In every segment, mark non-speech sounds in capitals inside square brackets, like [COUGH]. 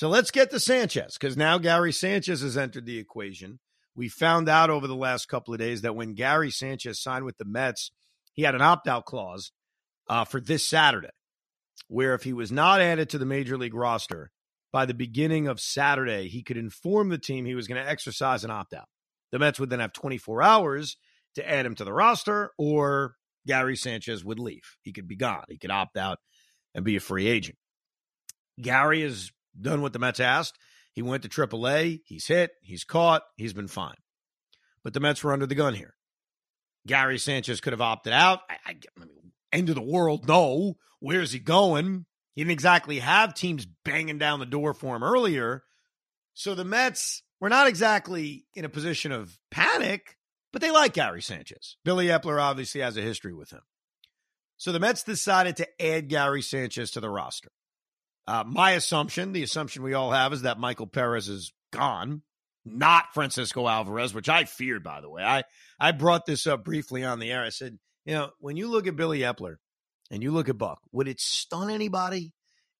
So let's get to Sanchez because now Gary Sanchez has entered the equation. We found out over the last couple of days that when Gary Sanchez signed with the Mets, he had an opt out clause uh, for this Saturday, where if he was not added to the major league roster by the beginning of Saturday, he could inform the team he was going to exercise an opt out. The Mets would then have 24 hours to add him to the roster, or Gary Sanchez would leave. He could be gone. He could opt out and be a free agent. Gary has done what the Mets asked. He went to AAA. He's hit. He's caught. He's been fine. But the Mets were under the gun here. Gary Sanchez could have opted out. I, I, I mean, end of the world. No. Where's he going? He didn't exactly have teams banging down the door for him earlier. So the Mets were not exactly in a position of panic, but they like Gary Sanchez. Billy Eppler obviously has a history with him. So the Mets decided to add Gary Sanchez to the roster. Uh, my assumption, the assumption we all have, is that Michael Perez is gone, not Francisco Alvarez, which I feared, by the way. I, I brought this up briefly on the air. I said, you know, when you look at Billy Eppler and you look at Buck, would it stun anybody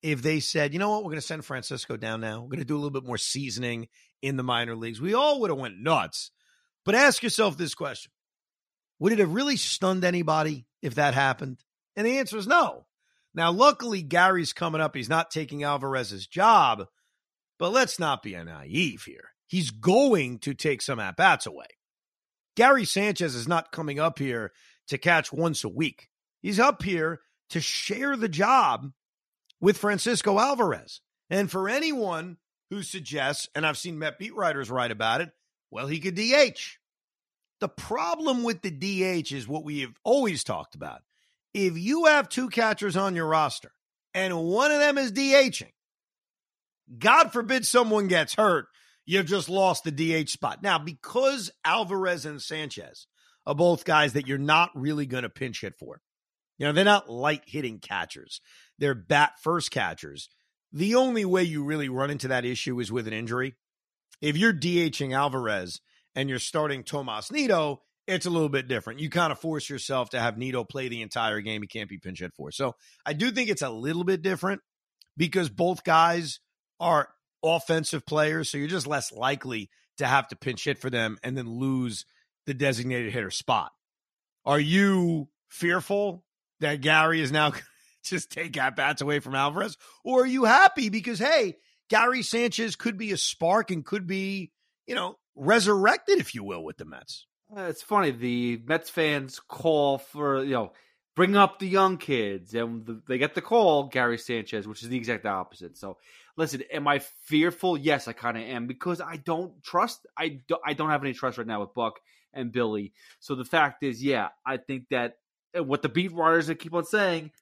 if they said, you know what, we're going to send Francisco down now. We're going to do a little bit more seasoning in the minor leagues. We all would have went nuts. But ask yourself this question. Would it have really stunned anybody if that happened? And the answer is no. Now, luckily, Gary's coming up. He's not taking Alvarez's job, but let's not be naive here. He's going to take some at bats away. Gary Sanchez is not coming up here to catch once a week. He's up here to share the job with Francisco Alvarez. And for anyone who suggests, and I've seen Met beat writers write about it, well, he could DH. The problem with the DH is what we have always talked about if you have two catchers on your roster and one of them is DHing, God forbid someone gets hurt, you've just lost the DH spot. Now, because Alvarez and Sanchez are both guys that you're not really going to pinch hit for, you know, they're not light hitting catchers, they're bat first catchers. The only way you really run into that issue is with an injury. If you're DHing Alvarez and you're starting Tomas Nido, it's a little bit different. You kind of force yourself to have Nido play the entire game. He can't be pinch hit for. So I do think it's a little bit different because both guys are offensive players. So you're just less likely to have to pinch hit for them and then lose the designated hitter spot. Are you fearful that Gary is now [LAUGHS] just take at bats away from Alvarez? Or are you happy because, hey, Gary Sanchez could be a spark and could be, you know, resurrected, if you will, with the Mets? Uh, it's funny. The Mets fans call for you know bring up the young kids, and the, they get the call Gary Sanchez, which is the exact opposite. So, listen, am I fearful? Yes, I kind of am because I don't trust. I do, I don't have any trust right now with Buck and Billy. So the fact is, yeah, I think that what the beat writers keep on saying,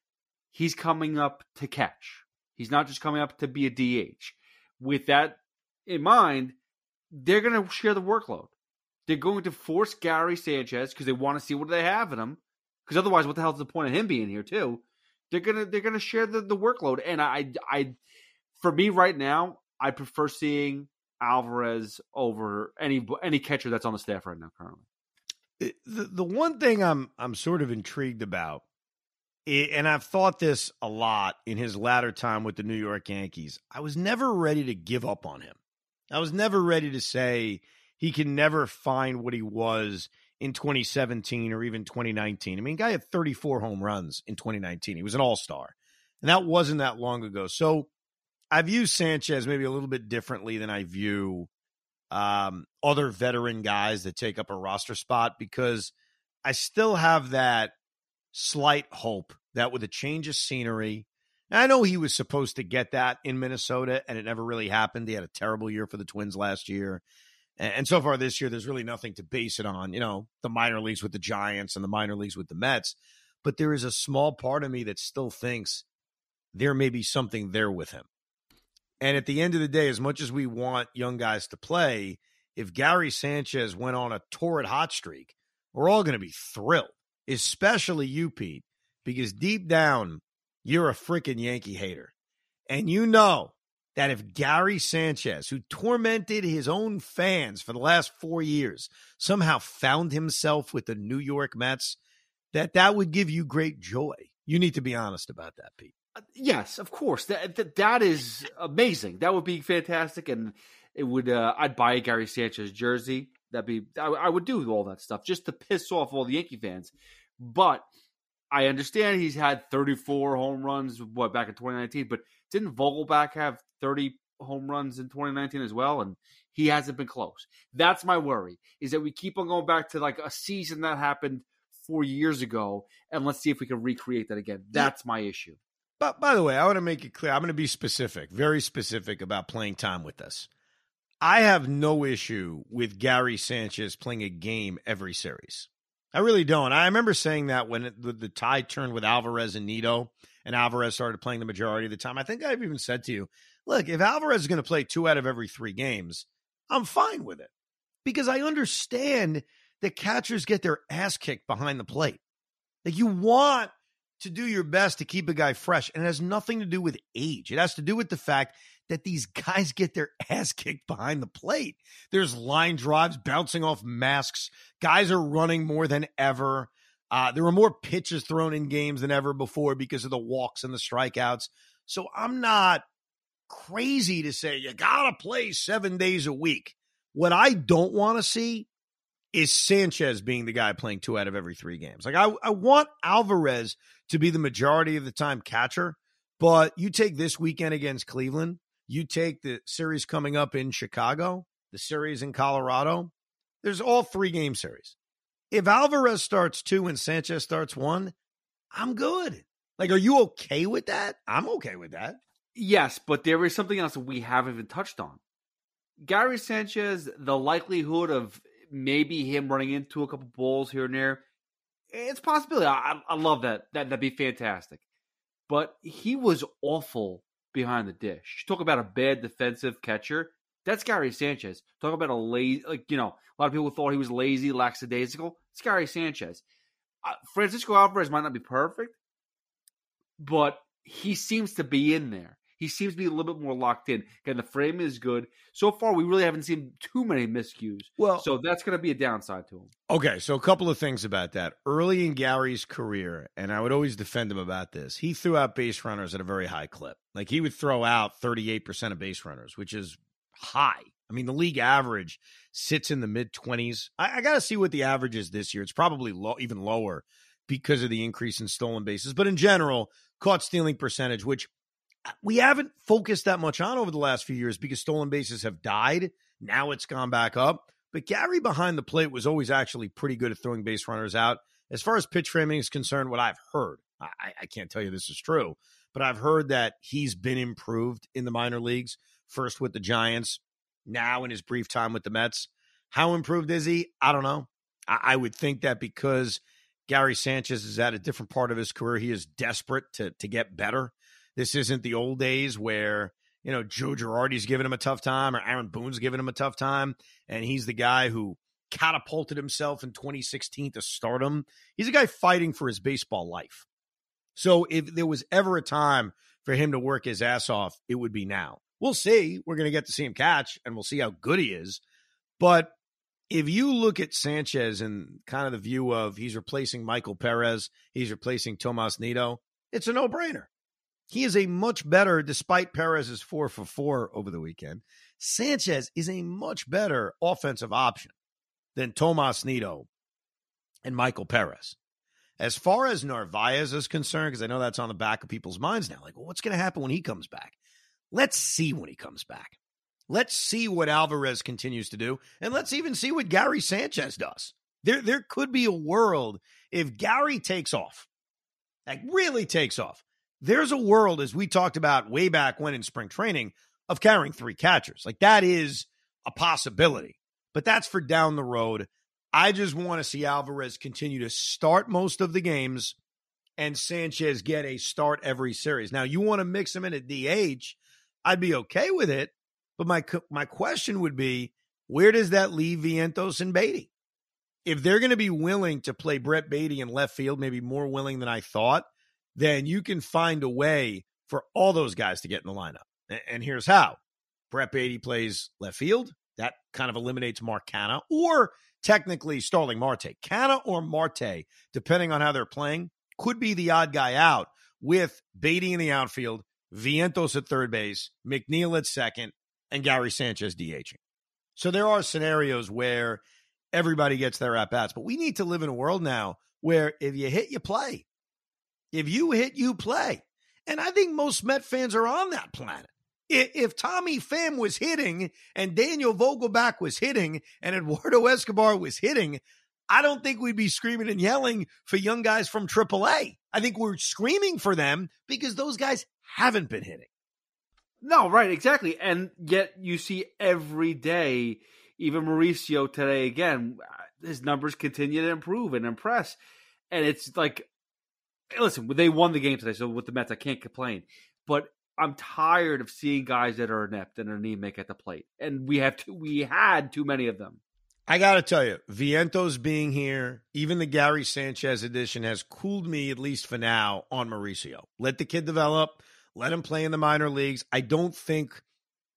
he's coming up to catch. He's not just coming up to be a DH. With that in mind, they're going to share the workload. They're going to force Gary Sanchez because they want to see what they have in him. Because otherwise, what the hell's the point of him being here too? They're gonna they're gonna share the, the workload. And I I for me right now, I prefer seeing Alvarez over any any catcher that's on the staff right now currently. The the one thing I'm I'm sort of intrigued about, and I've thought this a lot in his latter time with the New York Yankees. I was never ready to give up on him. I was never ready to say he can never find what he was in 2017 or even 2019. I mean, guy had 34 home runs in 2019. He was an all star, and that wasn't that long ago. So I view Sanchez maybe a little bit differently than I view um, other veteran guys that take up a roster spot because I still have that slight hope that with a change of scenery, I know he was supposed to get that in Minnesota and it never really happened. He had a terrible year for the Twins last year. And so far this year, there's really nothing to base it on. You know, the minor leagues with the Giants and the minor leagues with the Mets. But there is a small part of me that still thinks there may be something there with him. And at the end of the day, as much as we want young guys to play, if Gary Sanchez went on a torrid hot streak, we're all going to be thrilled, especially you, Pete, because deep down, you're a freaking Yankee hater. And you know that if Gary Sanchez, who tormented his own fans for the last four years, somehow found himself with the New York Mets, that that would give you great joy. You need to be honest about that, Pete. Yes, of course. That, that that is amazing. That would be fantastic, and it would. Uh, I'd buy a Gary Sanchez jersey. That'd be. I, I would do all that stuff just to piss off all the Yankee fans. But I understand he's had 34 home runs. What back in 2019? But didn't Vogelbach have 30 home runs in 2019 as well? And he hasn't been close. That's my worry. Is that we keep on going back to like a season that happened four years ago, and let's see if we can recreate that again. That's my issue. But by the way, I want to make it clear. I'm going to be specific, very specific about playing time with us. I have no issue with Gary Sanchez playing a game every series. I really don't. I remember saying that when it, the, the tide turned with Alvarez and Nido, and Alvarez started playing the majority of the time. I think I've even said to you, look, if Alvarez is going to play two out of every three games, I'm fine with it because I understand that catchers get their ass kicked behind the plate. Like you want to do your best to keep a guy fresh. And it has nothing to do with age. It has to do with the fact that these [LAUGHS] guys get their ass kicked behind the plate. There's line drives bouncing off masks. Guys are running more than ever. Uh, there were more pitches thrown in games than ever before because of the walks and the strikeouts. So I'm not crazy to say you got to play seven days a week. What I don't want to see is Sanchez being the guy playing two out of every three games. Like I, I want Alvarez to be the majority of the time catcher, but you take this weekend against Cleveland, you take the series coming up in Chicago, the series in Colorado. There's all three game series. If Alvarez starts two and Sanchez starts one, I'm good. Like, are you okay with that? I'm okay with that. Yes, but there is something else we haven't even touched on. Gary Sanchez, the likelihood of maybe him running into a couple balls here and there. It's possibility. I, I love that. that. That'd be fantastic. But he was awful behind the dish. Talk about a bad defensive catcher. That's Gary Sanchez. Talk about a lazy, like, you know, a lot of people thought he was lazy, lackadaisical. It's Gary Sanchez. Uh, Francisco Alvarez might not be perfect, but he seems to be in there. He seems to be a little bit more locked in. Again, the frame is good. So far, we really haven't seen too many miscues. Well, so that's going to be a downside to him. Okay, so a couple of things about that. Early in Gary's career, and I would always defend him about this, he threw out base runners at a very high clip. Like he would throw out 38% of base runners, which is high. I mean, the league average sits in the mid 20s. I, I got to see what the average is this year. It's probably low, even lower because of the increase in stolen bases. But in general, caught stealing percentage, which we haven't focused that much on over the last few years because stolen bases have died. Now it's gone back up. But Gary behind the plate was always actually pretty good at throwing base runners out. As far as pitch framing is concerned, what I've heard, I, I can't tell you this is true, but I've heard that he's been improved in the minor leagues, first with the Giants, now in his brief time with the Mets. How improved is he? I don't know. I, I would think that because Gary Sanchez is at a different part of his career, he is desperate to to get better. This isn't the old days where, you know, Joe Girardi's giving him a tough time or Aaron Boone's giving him a tough time. And he's the guy who catapulted himself in 2016 to stardom. He's a guy fighting for his baseball life. So if there was ever a time for him to work his ass off, it would be now. We'll see. We're going to get to see him catch and we'll see how good he is. But if you look at Sanchez and kind of the view of he's replacing Michael Perez, he's replacing Tomas Nido, it's a no brainer. He is a much better, despite Perez's four for four over the weekend. Sanchez is a much better offensive option than Tomas Nido and Michael Perez. As far as Narvaez is concerned, because I know that's on the back of people's minds now, like, well, what's going to happen when he comes back? Let's see when he comes back. Let's see what Alvarez continues to do, and let's even see what Gary Sanchez does. There, there could be a world if Gary takes off, like really takes off there's a world, as we talked about way back when in spring training, of carrying three catchers. Like that is a possibility, but that's for down the road. I just want to see Alvarez continue to start most of the games and Sanchez get a start every series. Now, you want to mix him in at DH, I'd be okay with it. But my my question would be, where does that leave Vientos and Baty? If they're going to be willing to play Brett Baty in left field, maybe more willing than I thought, then you can find a way for all those guys to get in the lineup. And here's how Brett Baty plays left field. That kind of eliminates Mark Canha or technically Starling Marte. Canha or Marte, depending on how they're playing, could be the odd guy out with Baty in the outfield, Vientos at third base, McNeil at second, and Gary Sanchez DHing. So there are scenarios where everybody gets their at bats, but we need to live in a world now where if you hit, you play. If you hit, you play. And I think most Met fans are on that planet. If Tommy Pham was hitting and Daniel Vogelbach was hitting and Eduardo Escobar was hitting, I don't think we'd be screaming and yelling for young guys from AAA. I think we're screaming for them because those guys haven't been hitting. No, right, exactly. And yet you see every day, even Mauricio today again, uh, his numbers continue to improve and impress. And it's like, listen, they won the game today, so with the Mets, I can't complain. But I'm tired of seeing guys that are inept and anemic at the plate, and we have too, we had too many of them. I got to tell you, Vientos being here, even the Gary Sanchez edition has cooled me at least for now on Mauricio. Let the kid develop, let him play in the minor leagues. I don't think,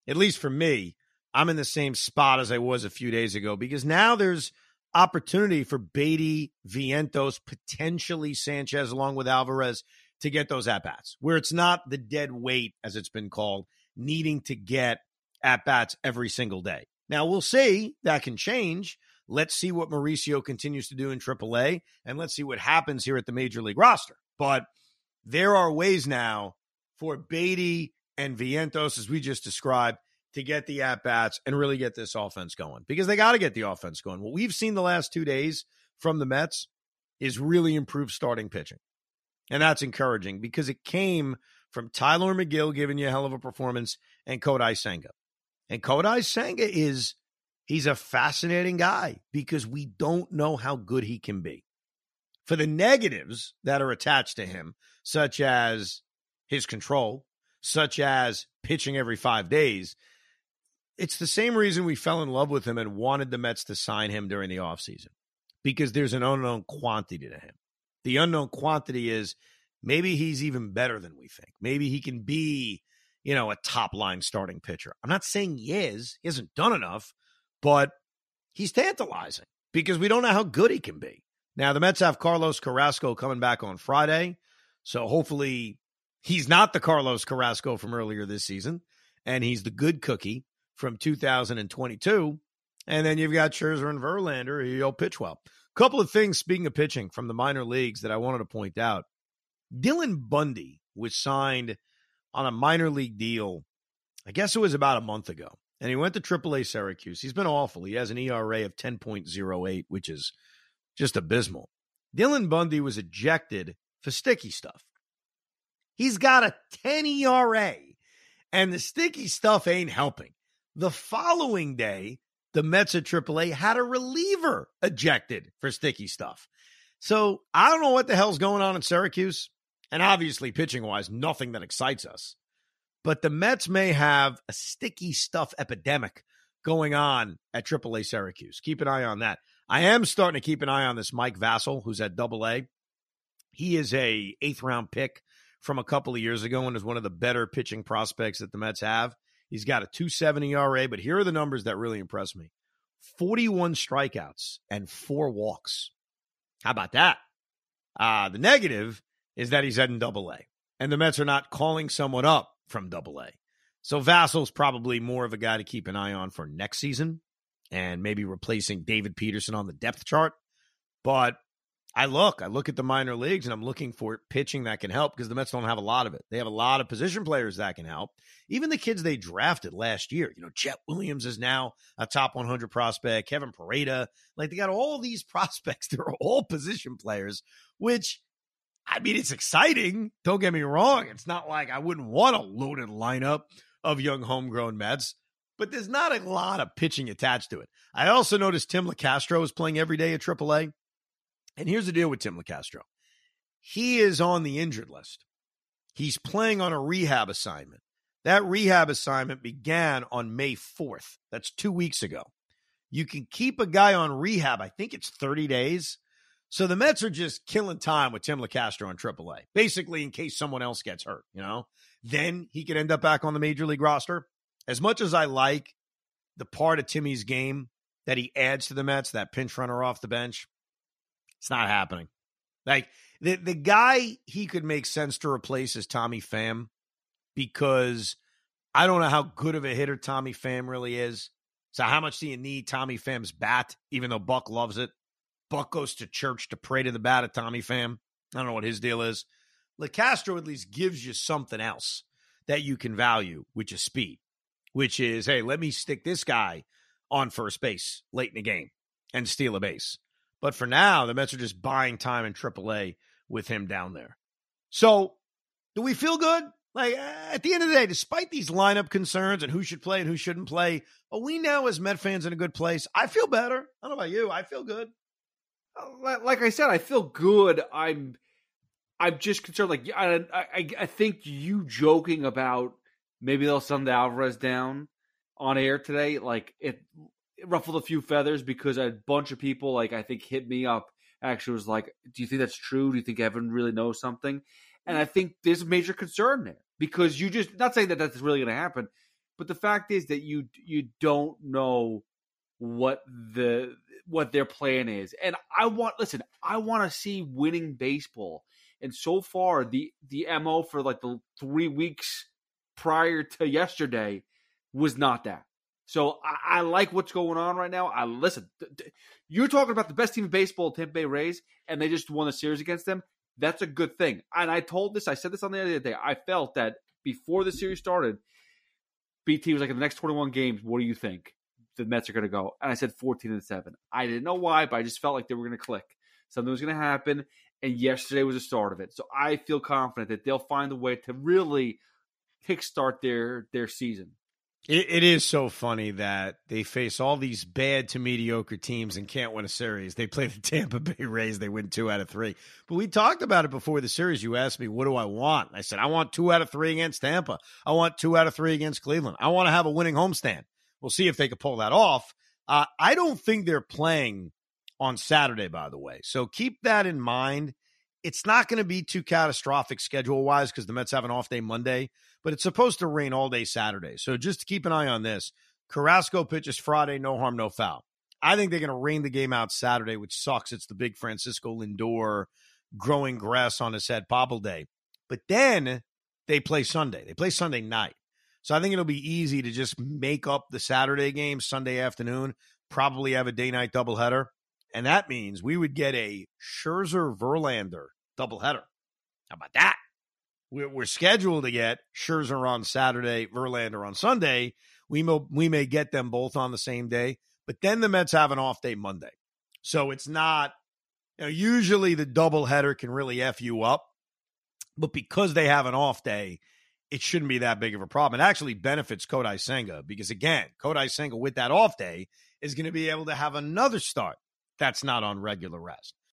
at least for me, I'm in the same spot as I was a few days ago because now there's opportunity for Baty, Vientos, potentially Sanchez, along with Alvarez to get those at bats, where it's not the dead weight, as it's been called, needing to get at bats every single day. Now, we'll see that can change. Let's see what Mauricio continues to do in AAA, and let's see what happens here at the major league roster. But there are ways now for Baty and Vientos, as we just described, to get the at bats and really get this offense going because they got to get the offense going. What we've seen the last two days from the Mets is really improved starting pitching. And that's encouraging because it came from Tylor Megill giving you a hell of a performance and Kodai Senga. And Kodai Senga is he's a fascinating guy because we don't know how good he can be. For the negatives that are attached to him, such as his control, such as pitching every five days, it's the same reason we fell in love with him and wanted the Mets to sign him during the offseason because there's an unknown quantity to him. The unknown quantity is maybe he's even better than we think. Maybe he can be, you know, a top line starting pitcher. I'm not saying he is, he hasn't done enough, but he's tantalizing because we don't know how good he can be. Now, the Mets have Carlos Carrasco coming back on Friday. So hopefully he's not the Carlos Carrasco from earlier this season and he's the good cookie from 2022. And then you've got Scherzer and Verlander, who'll pitch well. A Couple of things, speaking of pitching from the minor leagues, that I wanted to point out. Dylan Bundy was signed on a minor league deal, I guess it was about a month ago. And he went to AAA Syracuse. He's been awful. He has an ERA of 10.08, which is just abysmal. Dylan Bundy was ejected for sticky stuff. He's got a 10 ERA, and the sticky stuff ain't helping. The following day, the Mets at AAA had a reliever ejected for sticky stuff. So I don't know what the hell's going on in Syracuse. And obviously, pitching wise, nothing that excites us. But the Mets may have a sticky stuff epidemic going on at AAA Syracuse. Keep an eye on that. I am starting to keep an eye on this Mike Vasil, who's at Double A. He is a eighth round pick from a couple of years ago and is one of the better pitching prospects that the Mets have. He's got a 270 ERA, but here are the numbers that really impress me 41 strikeouts and four walks. How about that? Uh, the negative is that he's in double A, and the Mets are not calling someone up from double A. So Vasil's probably more of a guy to keep an eye on for next season and maybe replacing David Peterson on the depth chart. But I look, I look at the minor leagues and I'm looking for pitching that can help because the Mets don't have a lot of it. They have a lot of position players that can help. Even the kids they drafted last year, you know, Jett Williams is now a top 100 prospect, Kevin Parada. Like they got all these [LAUGHS] prospects. They're all position players, which I mean, it's exciting. Don't get me wrong. It's not like I wouldn't want a loaded lineup of young homegrown Mets, but there's not a lot of pitching attached to it. I also noticed Tim Locastro is playing every day at AAA. And here's the deal with Tim Locastro he is on the injured list. He's playing on a rehab assignment. That rehab assignment began on May 4th. That's two weeks ago. You can keep a guy on rehab, I think it's 30 days. So the Mets are just killing time with Tim Locastro on AAA, basically in case someone else gets hurt, you know? Then he could end up back on the major league roster. As much as I like the part of Timmy's game that he adds to the Mets, that pinch runner off the bench, it's not happening. Like The the guy he could make sense to replace is Tommy Pham because I don't know how good of a hitter Tommy Pham really is. So how much do you need Tommy Pham's bat, even though Buck loves it? Buck goes to church to pray to the bat of Tommy Pham. I don't know what his deal is. Locastro at least gives you something else that you can value, which is speed, which is, hey, let me stick this guy on first base late in the game and steal a base. But for now, the Mets are just buying time in AAA with him down there. So, do we feel good? Like at the end of the day, despite these lineup concerns and who should play and who shouldn't play, are we now as Met fans in a good place? I feel better. I don't know about you. I feel good. Uh, like I said, I feel good. I'm, I'm just concerned. Like I, I, I think you joking about maybe they'll send Alvarez down on air today. Like it, it ruffled a few feathers because a bunch of people, like I think, hit me up. Actually, was like, "Do you think that's true? Do you think Evan really knows something?" And I think there's a major concern there because you just not saying that that's really going to happen, but the fact is that you you don't know what the what their plan is. And I want listen, I want to see winning baseball. And so far the the MO for like the 3 weeks prior to yesterday was not that. So I, I, like what's going on right now. I listen. Th- th- you're talking about the best team in baseball, Tampa Bay Rays, and they just won the series against them. That's a good thing. And I told this, I said this on the other day. I felt that before the series started, BT was like, in the next 21 games, what do you think the Mets are going to go? And I said 14 and 7. I didn't know why, but I just felt like they were going to click. Something was going to happen. And yesterday was the start of it. So I feel confident that they'll find a way to really kickstart their their season. It, it is so funny that they face all these bad to mediocre teams and can't win a series. They play the [LAUGHS] Tampa Bay Rays, they win two out of three. But we talked about it before the series. You asked me, what do I want? I said, I want two out of three against Tampa. I want two out of three against Cleveland. I want to have a winning homestand. We'll see if they can pull that off. Uh, I don't think they're playing on Saturday, by the way. So keep that in mind. It's not going to be too catastrophic schedule wise because the Mets have an off day Monday but it's supposed to rain all day Saturday. So just to keep an eye on this. Carrasco pitches Friday, no harm, no foul. I think they're going to rain the game out Saturday, which sucks. It's the big Francisco Lindor growing grass on his head Popple Day. But then they play Sunday. They play Sunday night. So I think it'll be easy to just make up the Saturday game Sunday afternoon, probably have a day night doubleheader. And that means we would get a Scherzer Verlander doubleheader. How about that? we're, we're scheduled to get Scherzer on Saturday, Verlander on Sunday. We may, we may get them both on the same day, but then the Mets have an off day Monday. So it's not, you know, usually the double header can really F you up, but because they have an off day, it shouldn't be that big of a problem. It actually benefits Kodai Senga because, again, Kodai Senga with that off day is going to be able to have another start that's not on regular rest.